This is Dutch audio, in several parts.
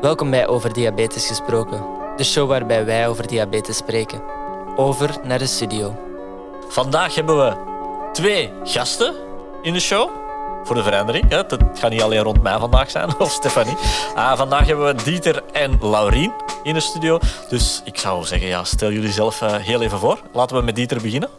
Welkom bij Over Diabetes Gesproken, de show waarbij wij over diabetes spreken. Over naar de studio. Vandaag hebben we twee gasten in de show. Voor de verandering. Het gaat niet alleen rond mij vandaag zijn, of Stefanie. Uh, vandaag hebben we Dieter en Laurien in de studio. Dus ik zou zeggen, ja, stel jullie zelf uh, heel even voor. Laten we met Dieter beginnen.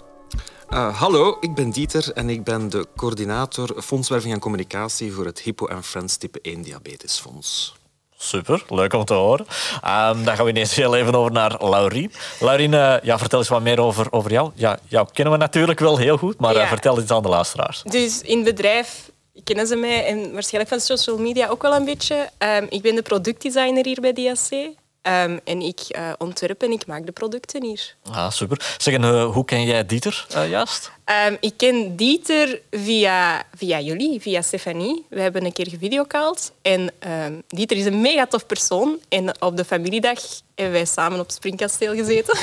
Uh, hallo, ik ben Dieter en ik ben de coördinator Fondswerving en Communicatie voor het Hippo Friends Type 1 Diabetesfonds. Super, leuk om te horen. Um, dan gaan we ineens heel even over naar Laurien. Laurien, uh, ja, vertel eens wat meer over, over jou. Ja, jou kennen we natuurlijk wel heel goed, maar ja. uh, vertel iets aan de luisteraars. Dus in het bedrijf kennen ze mij en waarschijnlijk van social media ook wel een beetje. Um, ik ben de productdesigner hier bij DAC. Um, en ik uh, ontwerp en ik maak de producten hier. Ah, super. Zeg, en, uh, hoe ken jij Dieter uh, juist? Um, ik ken Dieter via, via jullie, via Stefanie. We hebben een keer gevideocalled. En um, Dieter is een mega tof persoon. En op de familiedag hebben wij samen op Springkasteel gezeten.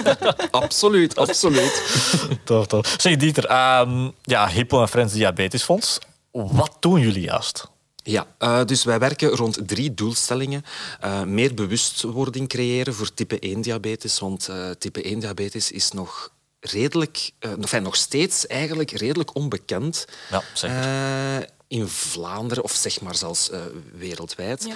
absoluut, absoluut. tof, tof. Zeg, Dieter, ja, Hippo en Friends Diabetesfonds. Wat doen jullie juist? Ja, uh, dus wij werken rond drie doelstellingen. Uh, meer bewustwording creëren voor type 1 diabetes, want uh, type 1 diabetes is nog redelijk, enfin, nog steeds eigenlijk redelijk onbekend. Ja, zeker in Vlaanderen, of zeg maar zelfs uh, wereldwijd.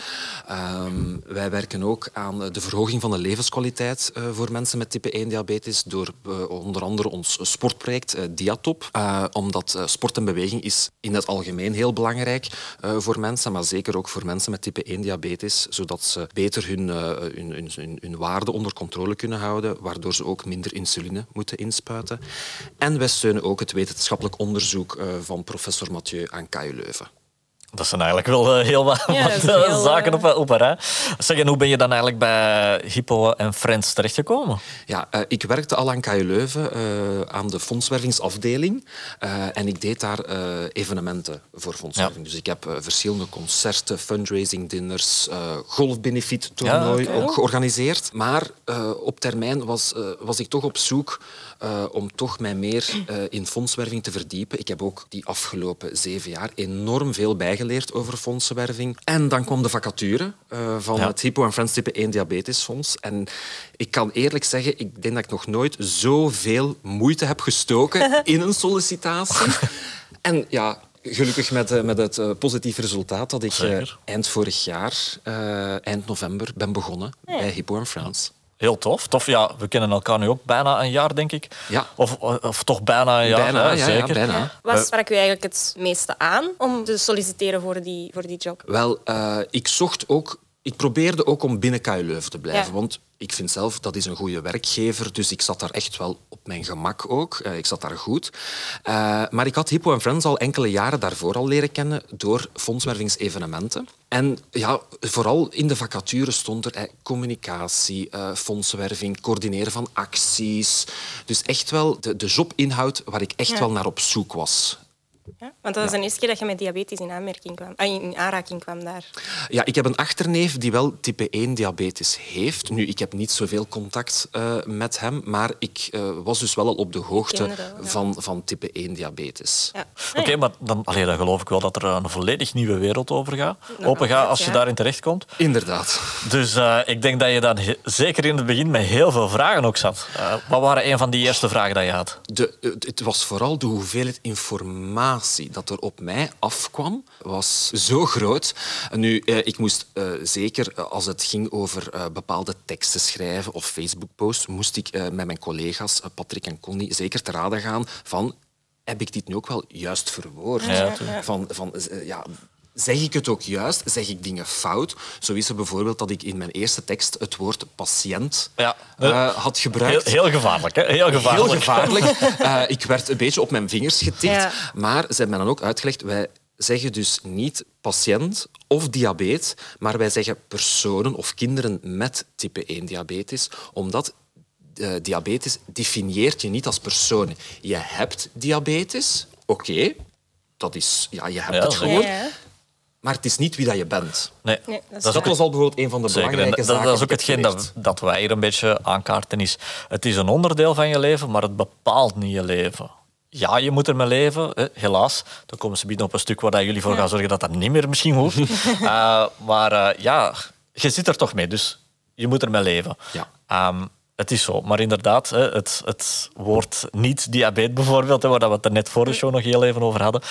Ja. Um, wij werken ook aan de verhoging van de levenskwaliteit uh, voor mensen met type 1 diabetes door uh, onder andere ons sportproject Diatop. omdat sport en beweging is in het algemeen heel belangrijk voor mensen, maar zeker ook voor mensen met type 1 diabetes, zodat ze beter hun, hun, hun, hun waarde onder controle kunnen houden, waardoor ze ook minder insuline moeten inspuiten. En wij steunen ook het wetenschappelijk onderzoek van professor Mathieu aan e fa. Dat zijn eigenlijk wel heel wat, ja, wat heel, zaken op, op een rij. Zeg, en hoe ben je dan eigenlijk bij Hippo en Friends terechtgekomen? Ja, uh, ik werkte al aan KU Leuven uh, aan de fondswervingsafdeling. Uh, en ik deed daar evenementen voor fondswerving. Ja. Dus ik heb verschillende concerten, fundraising dinners, golfbenefiet toernooi ja, okay. ook georganiseerd. Maar op termijn was, was ik toch op zoek uh, om toch mij meer uh, in fondswerving te verdiepen. Ik heb ook die afgelopen zeven jaar enorm veel bijgeleerd over fondswerving. En dan kwam de vacature uh, van ja. het Hippo Friends Type 1 Diabetesfonds. En ik kan eerlijk zeggen, ik denk dat ik nog nooit zoveel moeite heb gestoken in een sollicitatie. en ja, gelukkig met, met het uh, positieve resultaat dat ik uh, eind vorig jaar, uh, eind november, ben begonnen ja. bij Hippo Friends. Heel tof. Tof, ja, we kennen elkaar nu ook bijna een jaar, denk ik. Ja. Of, of toch bijna een jaar. Bijna, hè? ja, zeker. Ja, bijna. Wat sprak u eigenlijk het meeste aan om te solliciteren voor die, voor die job? Wel, uh, ik zocht ook... Ik probeerde ook om binnen KU Leuven te blijven. Ja. Want ik vind zelf dat is een goede werkgever, dus ik zat daar echt wel op mijn gemak ook. Uh, ik zat daar goed. Uh, maar ik had Hippo en Friends al enkele jaren daarvoor al leren kennen door fondswervingsevenementen. En ja, vooral in de vacature stond er eh, communicatie, uh, fondswerving, coördineren van acties. Dus echt wel de, de jobinhoud waar ik echt ja. wel naar op zoek was. Ja, want dat was ja. de eerste keer dat je met diabetes in, aanmerking kwam, ah, in aanraking kwam daar. Ja, ik heb een achterneef die wel type 1 diabetes heeft. Nu, ik heb niet zoveel contact uh, met hem, maar ik uh, was dus wel al op de hoogte wel, ja. van, van type 1 diabetes. Ja. Oké, okay, maar dan, allee, dan geloof ik wel dat er een volledig nieuwe wereld over gaat, Nou, open gaat als je daarin terechtkomt. Inderdaad. Dus uh, ik denk dat je dan zeker in het begin met heel veel vragen ook zat. wat waren een van die eerste vragen die je had? De, het was vooral de hoeveelheid informatie dat er op mij afkwam, was zo groot. Nu, eh, ik moest uh, zeker, als het ging over bepaalde teksten schrijven of Facebook-posts, moest ik met mijn collega's, Patrick en Connie, zeker te raden gaan van heb ik dit nu ook wel juist verwoord? Ja, van, van, ja, Zeg ik het ook juist? Zeg ik dingen fout? Zo is er bijvoorbeeld dat ik in mijn eerste tekst het woord patiënt ja. uh, had gebruikt. Heel, heel, gevaarlijk, hè? Heel gevaarlijk. Heel gevaarlijk. Uh, ik werd een beetje op mijn vingers getikt. Ja. Maar ze hebben me dan ook uitgelegd, wij zeggen dus niet patiënt of diabetes, maar wij zeggen personen of kinderen met type 1 diabetes, omdat uh, diabetes definieert je niet als persoon. Je hebt diabetes, oké, okay. dat is, ja, je hebt ja, het gewoon. Ja. Maar het is niet wie dat je bent. Nee, nee dat, was al bijvoorbeeld een van de Zeker. belangrijke dat, zaken. Dat is ook hetgeen dat, dat wij hier een beetje aankaarten. Is, het is een onderdeel van je leven, maar het bepaalt niet je leven. Ja, je moet ermee leven, hè, helaas. Dan komen ze bieden op een stuk waar jullie voor gaan zorgen dat dat niet meer misschien hoeft. uh, maar uh, ja, je zit er toch mee, dus je moet ermee leven. Ja. Ehm, het is zo. Maar inderdaad, hè, het, het woord niet-diabetes bijvoorbeeld, hè, waar we het er net voor de show nog heel even over hadden,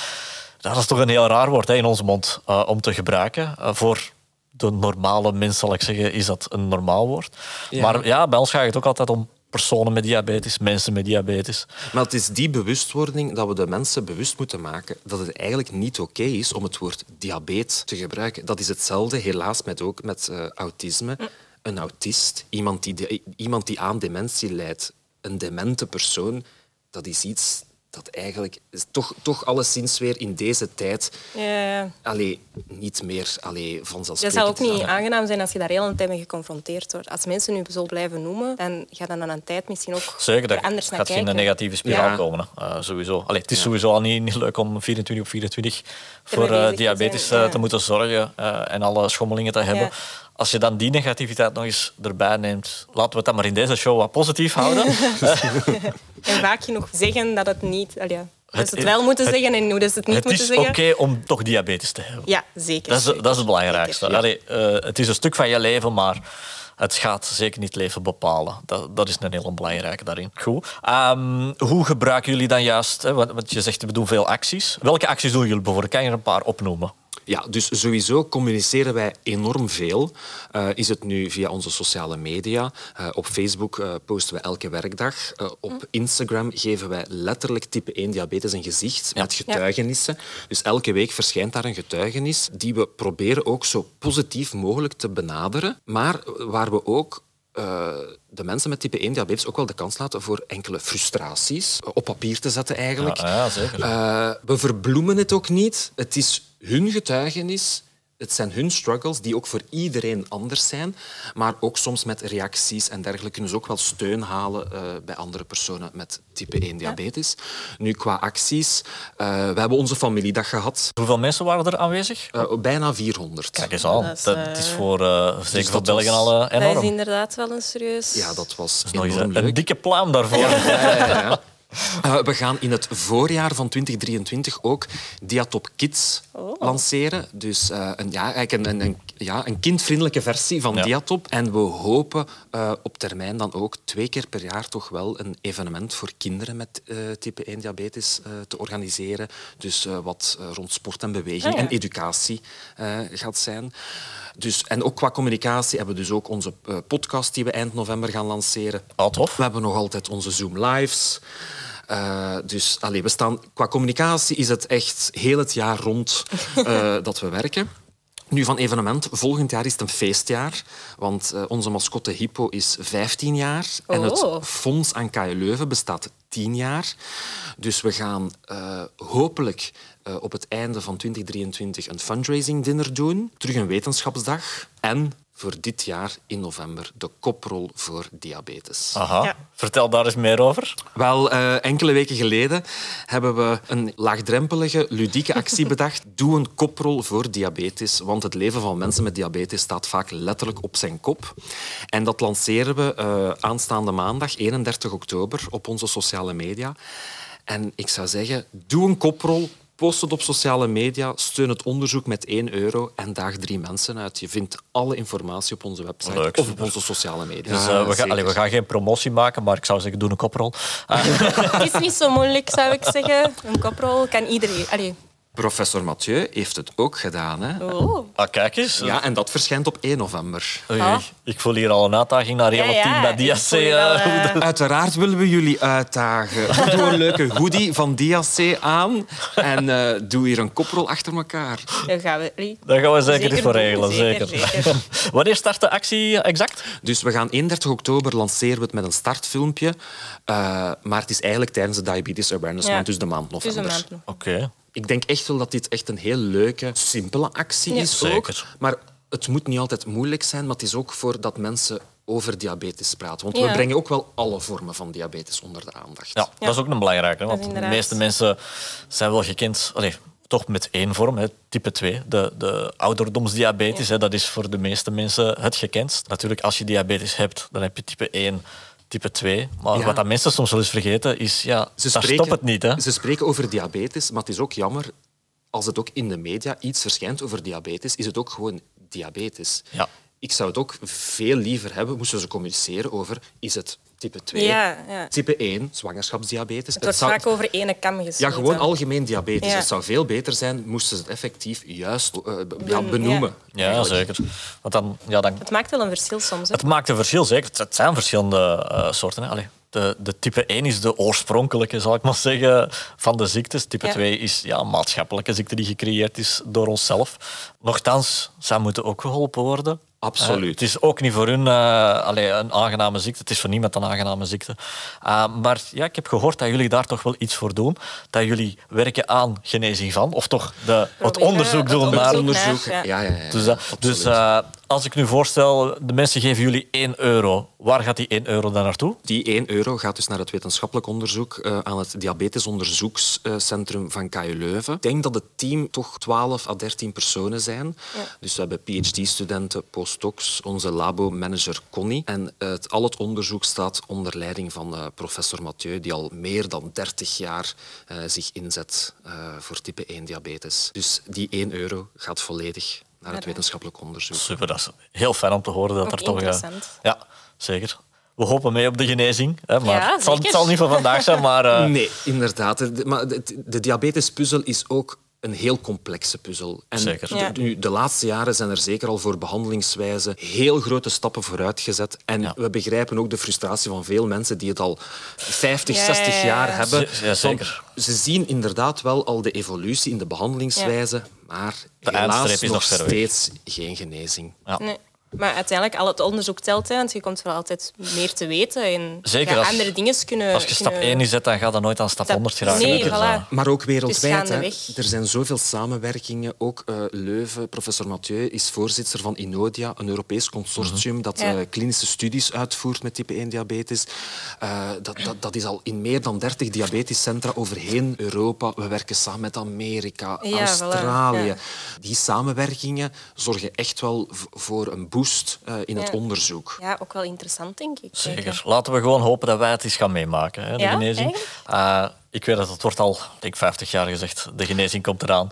dat is toch een heel raar woord hè, in onze mond uh, om te gebruiken. Uh, voor de normale mens, zal ik zeggen, is dat een normaal woord. Ja. Maar ja, bij ons gaat het ook altijd om personen met diabetes, mensen met diabetes. Maar het is die bewustwording dat we de mensen bewust moeten maken dat het eigenlijk niet oké okay is om het woord diabetes te gebruiken. Dat is hetzelfde, helaas, met ook met uh, autisme. Een autist, iemand die, de, iemand die aan dementie lijdt, een demente persoon, dat is iets dat eigenlijk is toch, toch alleszins weer in deze tijd Ja, ja. allee, niet meer allee, Dat vanzelfsprekend zou ook niet aangenaam zijn als je daar heel een tijd mee geconfronteerd wordt. Als mensen nu zo blijven noemen, dan gaat dat na een tijd misschien ook Zeker, dat er anders naar gaat in kijken. een negatieve spiraal Ja. komen. Uh, sowieso. Allee, het is sowieso al niet, niet leuk om 24 op 24 voor uh, te diabetes zijn, uh, ja. te moeten zorgen uh, en alle schommelingen te hebben. Als je dan die negativiteit nog eens erbij neemt, laten we het dan maar in deze show wat positief houden. En vaak genoeg zeggen dat het niet... allee, dat Het- ze het wel moeten het- zeggen en hoe dat ze het niet het moeten is zeggen. oké om toch diabetes te hebben. Ja, zeker. Dat is, zeker. dat is het belangrijkste. Allee, eh, het is een stuk van je leven, maar het gaat zeker niet het leven bepalen. Dat, dat is een heel belangrijke daarin. Goed. Ehm, hoe gebruiken jullie dan juist? Hè? Want je zegt, we doen veel acties. Welke acties doen jullie bijvoorbeeld? Kan je er een paar opnoemen? Ja, dus sowieso communiceren wij enorm veel. Eh, is het nu via onze sociale media. Eh, op Facebook eh, posten we elke werkdag. Op Instagram geven wij letterlijk type 1 diabetes een gezicht met getuigenissen. Dus elke week verschijnt daar een getuigenis die we proberen ook zo positief mogelijk te benaderen. Maar waar we ook de mensen met type 1 diabetes ook wel de kans laten voor enkele frustraties op papier te zetten eigenlijk. Ja, ja, zeker. We verbloemen het ook niet. Het is hun getuigenis. Het zijn hun struggles, die ook voor iedereen anders zijn. Maar ook soms met reacties en dergelijke kunnen ze ook wel steun halen eh, bij andere personen met type 1 diabetes. Nu, qua acties. eh, we hebben onze familiedag gehad. Hoeveel mensen waren er aanwezig? Eh, bijna 400. Kijk eens aan. Dat is, Dat, is voor, eh, zeker voor dat België was- al eh, Dat is enorm. inderdaad wel een serieus... Ja, dat was Nog eens enorm een, een dikke pluim daarvoor. Ja, ja, Eh, we gaan in het voorjaar van 2023 ook Diatop Kids lanceren. Dus eh, een, ja, eigenlijk een, een, een, ja, een kindvriendelijke versie van Ja. Diatop. En we hopen eh, op termijn dan ook twee keer per jaar toch wel een evenement voor kinderen met eh, type 1 diabetes eh, te organiseren. Dus eh, wat rond sport en beweging Ah, ja. en educatie eh, gaat zijn. Dus, en ook qua communicatie hebben we dus ook onze eh, podcast die we eind november gaan lanceren. Ah, tof. We hebben nog altijd onze Zoom Lives. Eh, dus allee, we staan, qua communicatie is het echt heel het jaar rond eh, dat we werken. Nu van evenement, volgend jaar is het een feestjaar. Want eh, onze mascotte Hippo is 15 jaar. En het Oh. Fonds aan KU Leuven bestaat 10 jaar. Dus we gaan hopelijk op het einde van 2023 een fundraising dinner doen. Terug een wetenschapsdag. En voor dit jaar in november de koprol voor diabetes. Aha. Ja. Vertel daar eens meer over. Wel, eh, enkele weken geleden hebben we een laagdrempelige, ludieke actie bedacht. Doe een koprol voor diabetes, want het leven van mensen met diabetes staat vaak letterlijk op zijn kop. En dat lanceren we eh, aanstaande maandag, 31 oktober, op onze sociale media. En ik zou zeggen, doe een koprol, post het op sociale media, steun het onderzoek met 1 euro en daag drie mensen uit. Je vindt alle informatie op onze website Leuk, of op onze sociale media. Dus, eh, we, gaan, allee, we gaan geen promotie maken, maar ik zou zeggen, doe een koprol. Het is niet zo moeilijk, zou ik zeggen. Een koprol kan iedereen... Allee. Professor Mathieu heeft het ook gedaan. Hè? Oh. ah, kijk eens. Ja, en dat verschijnt op 1 november. Oei, Ah. Ik voel hier al een uitdaging naar heel Ja, het team ja, bij DSC. eh, eh, Uiteraard willen we jullie uitdagen. Doe een leuke hoodie van DSC aan en eh, doe hier een koprol achter elkaar. Dan gaan we... Daar gaan we zeker, Zeker voor regelen. zeker, Zeker, zeker. Wanneer start de actie exact? Dus we gaan 31 oktober lanceren we het met een startfilmpje. Eh, maar het is eigenlijk tijdens de Diabetes Awareness Ja. Month, dus de maand Het november. maand nog. Oké. Ik denk echt wel dat dit echt een heel leuke, simpele actie Ja. is ook. Zeker. Maar het moet niet altijd moeilijk zijn, maar het is ook voor dat mensen over diabetes praten. Want we brengen ook wel alle vormen van diabetes onder de aandacht. Ja, dat is ook een belangrijke. Want de meeste mensen zijn wel gekend... Allee, toch met één vorm, hè, type 2. De, de ouderdomsdiabetes, hè, dat is voor de meeste mensen het gekendst. Natuurlijk, als je diabetes hebt, dan heb je type 1, type 2. Maar Ja. wat dat mensen soms wel eens vergeten, is... Ja, Ze daar spreken, stopt het niet. Hè. Ze spreken over diabetes, maar het is ook jammer als het ook in de media iets verschijnt over diabetes, is het ook gewoon diabetes. Ja. ik zou het ook veel liever hebben, moesten ze communiceren over, is het type 2, Ja, ja. type 1, zwangerschapsdiabetes. Het wordt zou- vaak over ene kam gesmeten. ja, gewoon algemeen diabetes. Ja. Het zou veel beter zijn moesten ze het effectief juist eh, benoemen. Ja, zeker. Want dan, ja, dan Het maakt wel een verschil soms. Hè? Het maakt een verschil, zeker. Het- zijn verschillende eh, soorten. Hè. Allee, de, de type 1 is de oorspronkelijke, zal ik maar zeggen, van de ziektes. Type Ja. 2 is ja, een maatschappelijke ziekte die gecreëerd is door onszelf. Nochtans, zij moeten ook geholpen worden. Absoluut. Eh, het is ook niet voor hun eh, allee, een aangename ziekte. Het is voor niemand een aangename ziekte. Uh, maar ja, ik heb gehoord dat jullie daar toch wel iets voor doen. Dat jullie werken aan genezing van. Of toch de, het onderzoek doen naar... onderzoek ja, ja. ja, ja. Dus, dus eh, als ik nu voorstel, de mensen geven jullie 1 euro. Waar gaat die 1 euro dan naartoe? Die 1 euro gaat dus naar het wetenschappelijk onderzoek eh, aan het diabetesonderzoekscentrum van KU Leuven. Ik denk dat het team toch 12 à 13 personen zijn. Dus we hebben PhD-studenten, postdocs, onze labo-manager Connie. En het, al het onderzoek staat onder leiding van eh, professor Mathieu, die al meer dan 30 jaar eh, zich inzet eh, voor type 1 diabetes. Dus die 1 euro gaat volledig naar het wetenschappelijk onderzoek. Super, dat is heel fijn om te horen dat Ook er toch... eh, interessant. ja, zeker. We hopen mee op de genezing. Hè, maar Ja, het, zal, het zeker. zal niet van vandaag zijn, maar... eh, Nee, inderdaad. De- Maar de, de diabetespuzzel is ook een heel complexe puzzel. En Zeker. de- nu, de laatste jaren zijn er zeker al voor behandelingswijze heel grote stappen vooruit gezet. En Ja. we begrijpen ook de frustratie van veel mensen die het al 50, Ja, 60 ja, ja. jaar hebben. Z- ja, zeker. Ze zien inderdaad wel al de evolutie in de behandelingswijze, maar De helaas nog steeds geen genezing. ja. Nee. Maar uiteindelijk, al het onderzoek telt, hè, want je komt wel altijd meer te weten. En Zeker, ja, als- andere dingen kunnen... Als je stap kunnen- 1 zet, dan gaat dat nooit aan stap Stap- 100 geraken. Nee, Dus, voilà. Maar ook wereldwijd. hè. gaandeweg. Er zijn zoveel samenwerkingen. Ook eh, Leuven, professor Mathieu, is voorzitter van INODIA, een Europees consortium dat Ja. eh, klinische studies uitvoert met type 1 diabetes. Eh, dat, dat, dat is al in meer dan 30 diabetescentra overheen Europa. We werken samen met Amerika, Ja, voilà. Australië. Ja. Die samenwerkingen zorgen echt wel voor een boost eh, in het onderzoek. Ja, ook wel interessant, denk ik. Zeker. Laten we gewoon hopen dat wij het eens gaan meemaken, hè, de Ja, genezing. Eh, ik weet dat het wordt al, ik denk 50 jaar gezegd, de genezing komt eraan.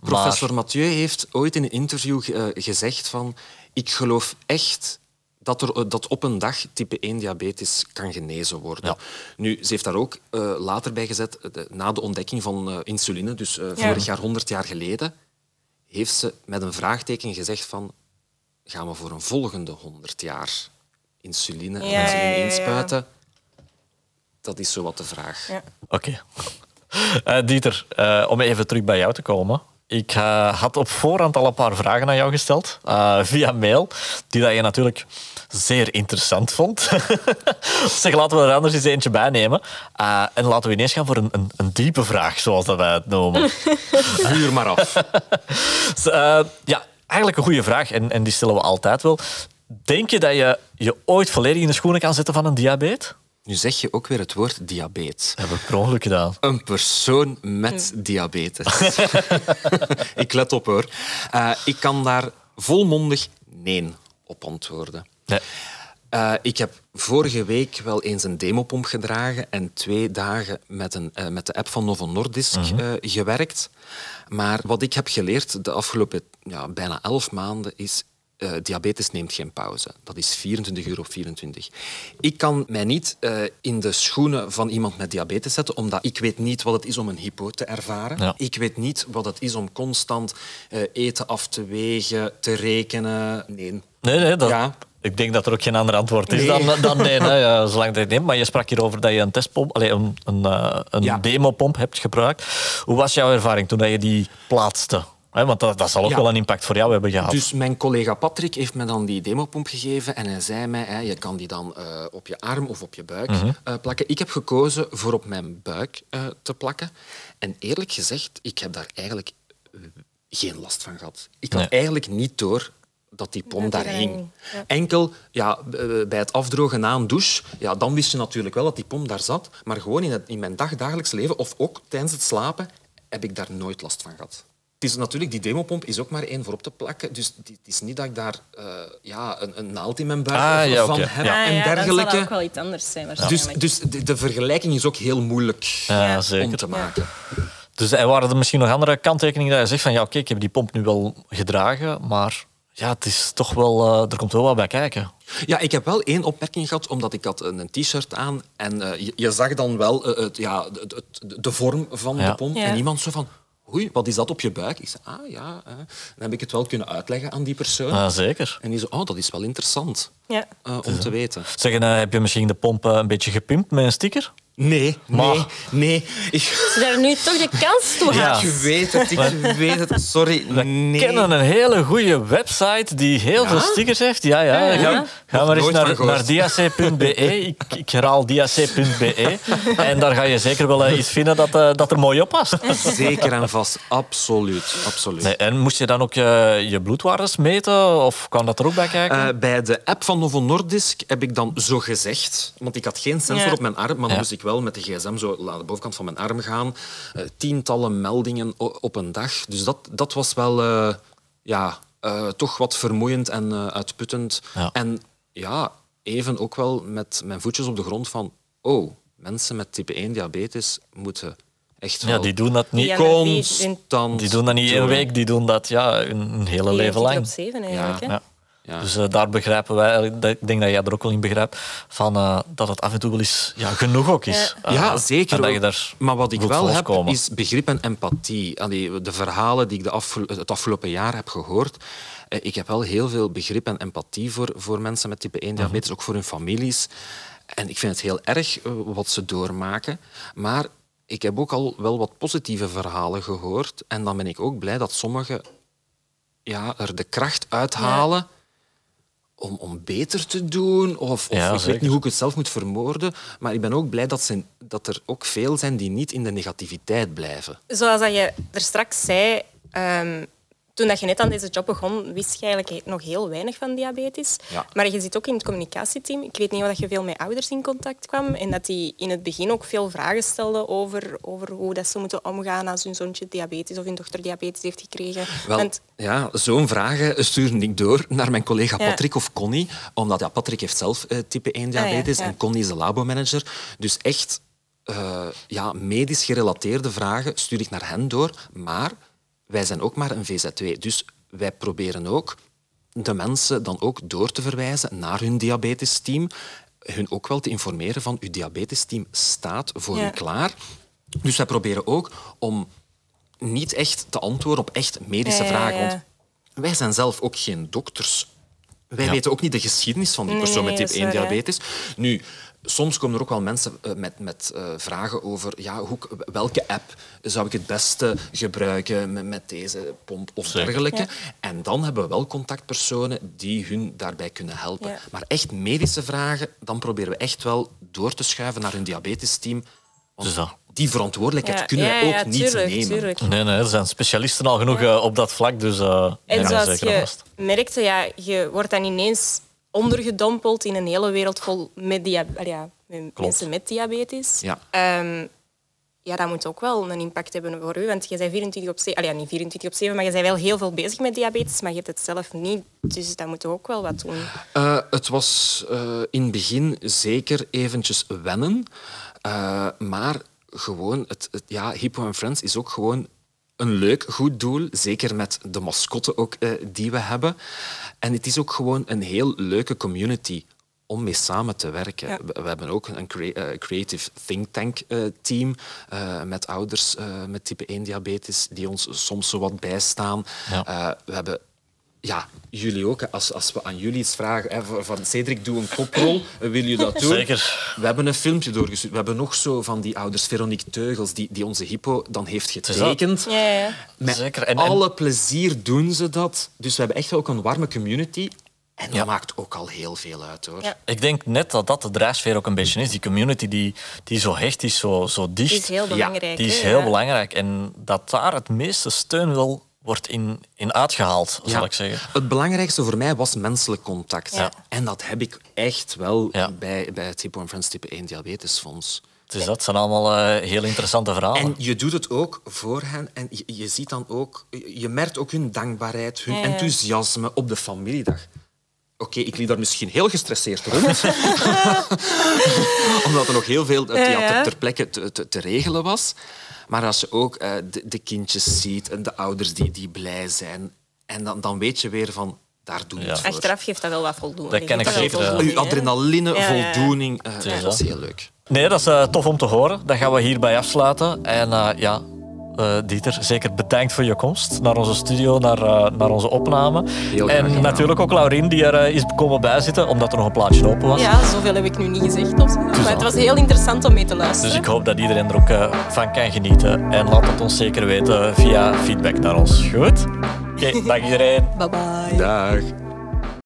Maar Professor Mathieu heeft ooit in een interview eh, gezegd van ik geloof echt dat, er, dat op een dag type 1 diabetes kan genezen worden. Ja. Nu, ze heeft daar ook eh, later bij gezet, de- na de ontdekking van eh, insuline, dus vorig jaar, 100 jaar geleden, heeft ze met een vraagteken gezegd van gaan we voor een volgende 100 jaar insuline, en Ja, insuline ja, ja, ja. inspuiten? Dat is zo wat de vraag. Ja. Oké. Eh, Dieter, eh, om even terug bij jou te komen. Ik eh, had op voorhand al een paar vragen aan jou gesteld, eh, via mail, die dat je natuurlijk zeer interessant vond. zeg, laten we er anders eens eentje bij nemen. Eh, en laten we ineens gaan voor een, een, een diepe vraag, zoals dat wij het noemen. Vuur maar af. Ja, eigenlijk een goede vraag en, en die stellen we altijd wel. Denk je dat je je ooit volledig in de schoenen kan zetten van een diabetes? Nu zeg je ook weer het woord diabetes. Dat heb ik per ongeluk gedaan. Een persoon met diabetes. ik let op hoor. Eh, ik kan daar volmondig nee op antwoorden. Nee. Eh, ik heb vorige week wel eens een demopomp gedragen en twee dagen met, een, eh, met de app van Novo Nordisk eh, gewerkt. Maar wat ik heb geleerd de afgelopen ja, bijna elf maanden is diabetes neemt geen pauze. Dat is 24 uur op 24. Ik kan mij niet in de schoenen van iemand met diabetes zetten, omdat ik weet niet wat het is om een hypo te ervaren. Ja. Ik weet niet wat het is om constant eten af te wegen, te rekenen. Nee. Nee, nee, dat, Ja. Ik denk dat er ook geen ander antwoord is Nee. dan, dan nee, hè, ja, zolang dat je neemt. Maar je sprak hierover dat je een testpomp, allee, een, een, eh, een Ja. demopomp hebt gebruikt. Hoe was jouw ervaring toen je die plaatste? Want dat, dat zal ook Ja. wel een impact voor jou hebben gehad. Dus mijn collega Patrick heeft me dan die demopomp gegeven en hij zei mij, hè, je kan die dan eh, op je arm of op je buik eh, plakken. Ik heb gekozen voor op mijn buik eh, te plakken. En eerlijk gezegd, ik heb daar eigenlijk eh, geen last van gehad. Ik had Nee. eigenlijk niet door dat die pomp Dat daar hing. ja. Enkel ja, eh, bij het afdrogen na een douche, ja, dan wist je natuurlijk wel dat die pomp daar zat. Maar gewoon in, het, in mijn dagdagelijks leven, of ook tijdens het slapen, heb ik daar nooit last van gehad. Het is natuurlijk, die demopomp is ook maar één voor op te plakken. Dus het is niet dat ik daar eh, ja, een, een naald in mijn buik Ah, ja, van heb Ja. Ah, en zal dergelijke. dat ook wel iets anders zijn, Dus, waarschijnlijk. dus de, de vergelijking is ook heel moeilijk ja, ja, zeker. om te maken. Dus er waren er misschien nog andere kanttekeningen dat je zegt van ja, oké, ik heb die pomp nu wel gedragen, maar ja, het is toch wel, eh, er komt wel wat bij kijken. Ja, ik heb wel één opmerking gehad, omdat ik had een t-shirt aan en eh, je, je zag dan wel eh, het, ja, het, het- de vorm van Ja. de pomp. Ja. En iemand zo van, oei, wat is dat op je buik? Ik zei, ah ja. Dan heb ik het wel kunnen uitleggen aan die persoon. Ja, zeker. En die zo, oh, dat is wel interessant Ja. eh, om te weten. Zeggen, eh, heb je misschien de pomp een beetje gepimpt met een sticker? Nee, Maar- nee, nee. Ik, Ze daar nu toch de kans toe Ja. ik weet het, ik weet het. Sorry, We nee. kennen een hele goede website die heel Ja? veel stickers heeft. Ja, ja. Ja. Ga, maar eens naar, diac.be. Ik, ik herhaal diac.be. En daar ga je zeker wel eh, iets vinden dat, eh, dat er mooi op past. Zeker en vast, absoluut. absoluut. Nee, en moest je dan ook je, je bloedwaardes meten? Of kan dat er ook bij kijken? Eh, bij de app van Novo Nordisk heb ik dan zo gezegd, want ik had geen sensor Ja. op mijn arm, maar dan moest ik wel met de gsm zo aan de bovenkant van mijn arm gaan. Eh, tientallen meldingen op een dag. Dus dat, dat was wel eh, ja, eh, toch wat vermoeiend en eh, uitputtend. Ja. En ja, even ook wel met mijn voetjes op de grond van... Oh, mensen met type 1 diabetes moeten echt ja, die doen dat niet. Ja. constant... Die doen dat niet één week, die doen dat ja, een, een hele leven 24 lang. op 7 eigenlijk. Ja. hè. Ja. Ja. Dus eh, daar begrijpen wij, dat- ik denk dat jij er ook wel in begrijpt, van, eh, dat het af en toe wel eens ja, genoeg ook is. Ja. Eh, Ja, zeker. En dat je daar maar wat ik wel heb, is begrip en empathie. Allee, de verhalen die ik de afgelo- het afgelopen jaar heb gehoord, eh, ik heb wel heel veel begrip en empathie voor, voor mensen met type 1 diabetes, ook voor hun families. En ik vind het heel erg eh, wat ze doormaken. Maar ik heb ook al wel wat positieve verhalen gehoord. En dan ben ik ook blij dat sommigen ja, er de kracht uithalen om, om beter te doen. Of, of Ja, ik zeker. weet niet hoe ik het zelf moet vermoorden. Maar ik ben ook blij dat, ze, dat er ook veel zijn die niet in de negativiteit blijven. Zoals dat je er straks zei, ehm, toen dat je net aan deze job begon, wist je eigenlijk nog heel weinig van diabetes. Ja. Maar je zit ook in het communicatieteam. Ik weet niet of je veel met ouders in contact kwam en dat die in het begin ook veel vragen stelden over, over hoe dat ze moeten omgaan als hun zoontje diabetes of hun dochter diabetes heeft gekregen. Wel, Want ja, zo'n vragen stuurde ik door naar mijn collega Ja. Patrick of Connie. Omdat ja, Patrick heeft zelf eh, type 1 diabetes Ah, ja, ja. en Connie is de labomanager. Dus echt eh, ja, medisch gerelateerde vragen stuur ik naar hen door. Maar wij zijn ook maar een VZ2. Dus wij proberen ook de mensen dan ook door te verwijzen naar hun diabetesteam. Hun ook wel te informeren van uw diabetesteam staat voor Ja. u klaar. Dus wij proberen ook om niet echt te antwoorden op echt medische Ja, vragen. ja. Want wij zijn zelf ook geen dokters. Wij Ja. weten ook niet de geschiedenis van die persoon nee, met type is 1 waar, ja. diabetes. Nu, soms komen er ook wel mensen eh, met, met eh, vragen over ja, hoe, welke app zou ik het beste gebruiken met, met deze pomp of Zeker. dergelijke. Ja. En dan hebben we wel contactpersonen die hun daarbij kunnen helpen. Ja. Maar echt medische vragen, dan proberen we echt wel door te schuiven naar hun diabetesteam. Dus dat. die verantwoordelijkheid ja, kunnen ja, wij ook ja, niet tuurlijk, nemen. tuurlijk. Nee, nee, er zijn specialisten al genoeg eh, op dat vlak, dus eh En ja, zoals je vast. merkte, ja, je wordt dan ineens ondergedompeld in een hele wereld vol met, ja, mensen met diabetes. Ja. Ehm, ja, dat moet ook wel een impact hebben voor u. Want je bent 24 op 7, allee, ja, niet 24 op 7, maar je bent wel heel veel bezig met diabetes, maar je hebt het zelf niet. Dus dat moet ook wel wat doen. Eh, het was eh, in het begin zeker eventjes wennen. Eh, maar gewoon, het, het, ja, Hippo Friends is ook gewoon een leuk, goed doel. Zeker met de mascotte ook, eh, die we hebben. En het is ook gewoon een heel leuke community om mee samen te werken. Ja. We, we hebben ook een crea- eh, creative think tank eh, team eh, met ouders eh, met type 1 diabetes die ons soms zo wat bijstaan. Ja. Eh, we hebben ja, jullie ook. hè. Als, als we aan jullie iets vragen, hè, van- Cedric, doe een koprol, wil je dat doen? Zeker. We hebben een filmpje doorgestuurd. We hebben nog zo van die ouders, Veronique Teugels, die, die onze hypo dan heeft getekend. Ja, ja, ja. Met Zeker. En- en- alle plezier doen ze dat. Dus we hebben echt ook een warme community. En dat Ja. maakt ook al heel veel uit, hoor. Ja. Ik denk net dat dat de drijfsfeer ook een beetje is. Die community die, die zo hecht is, zo, zo dicht. Die is heel belangrijk. Die is heel ja. belangrijk. En dat daar het meeste steun wel wordt in, in uitgehaald, zal Ja. ik zeggen. Het belangrijkste voor mij was menselijk contact. Ja. En dat heb ik echt wel Ja. bij, bij het Hypo Friends type 1 diabetesfonds. Dus dat zijn allemaal eh, heel interessante verhalen. En je doet het ook voor hen en je, je ziet dan ook, je merkt ook hun dankbaarheid, hun Ja, ja. enthousiasme op de familiedag. Oké, ik liep daar misschien heel gestresseerd rond, omdat er nog heel veel eh, Ja, ja, ja. ter, plekke te, te, te regelen was. Maar als je ook eh, de, de kindjes ziet en de ouders die, die blij zijn, en dan, dan weet je weer van, daar doe je Ja. het voor. Achteraf geeft dat wel wat voldoening. Dat ken ik voldoening, Uw adrenaline, Ja, ja, ja. voldoening, eh, is dat is dat. heel leuk. Nee, dat is eh, tof om te horen. Dan gaan we hierbij afsluiten. En eh, ja, eh, Dieter, zeker bedankt voor je komst naar onze studio, naar, eh, naar onze opname. Heel en natuurlijk ook Laurien, die er eh, is komen bijzitten, omdat er nog een plaatje open was. Ja, zoveel heb ik nu niet gezegd. Of zo. Maar het was heel interessant om mee te luisteren. Dus ik hoop dat iedereen er ook van kan genieten. En laat het ons zeker weten via feedback naar ons. Goed? Oké, dag iedereen. Bye bye. Dag.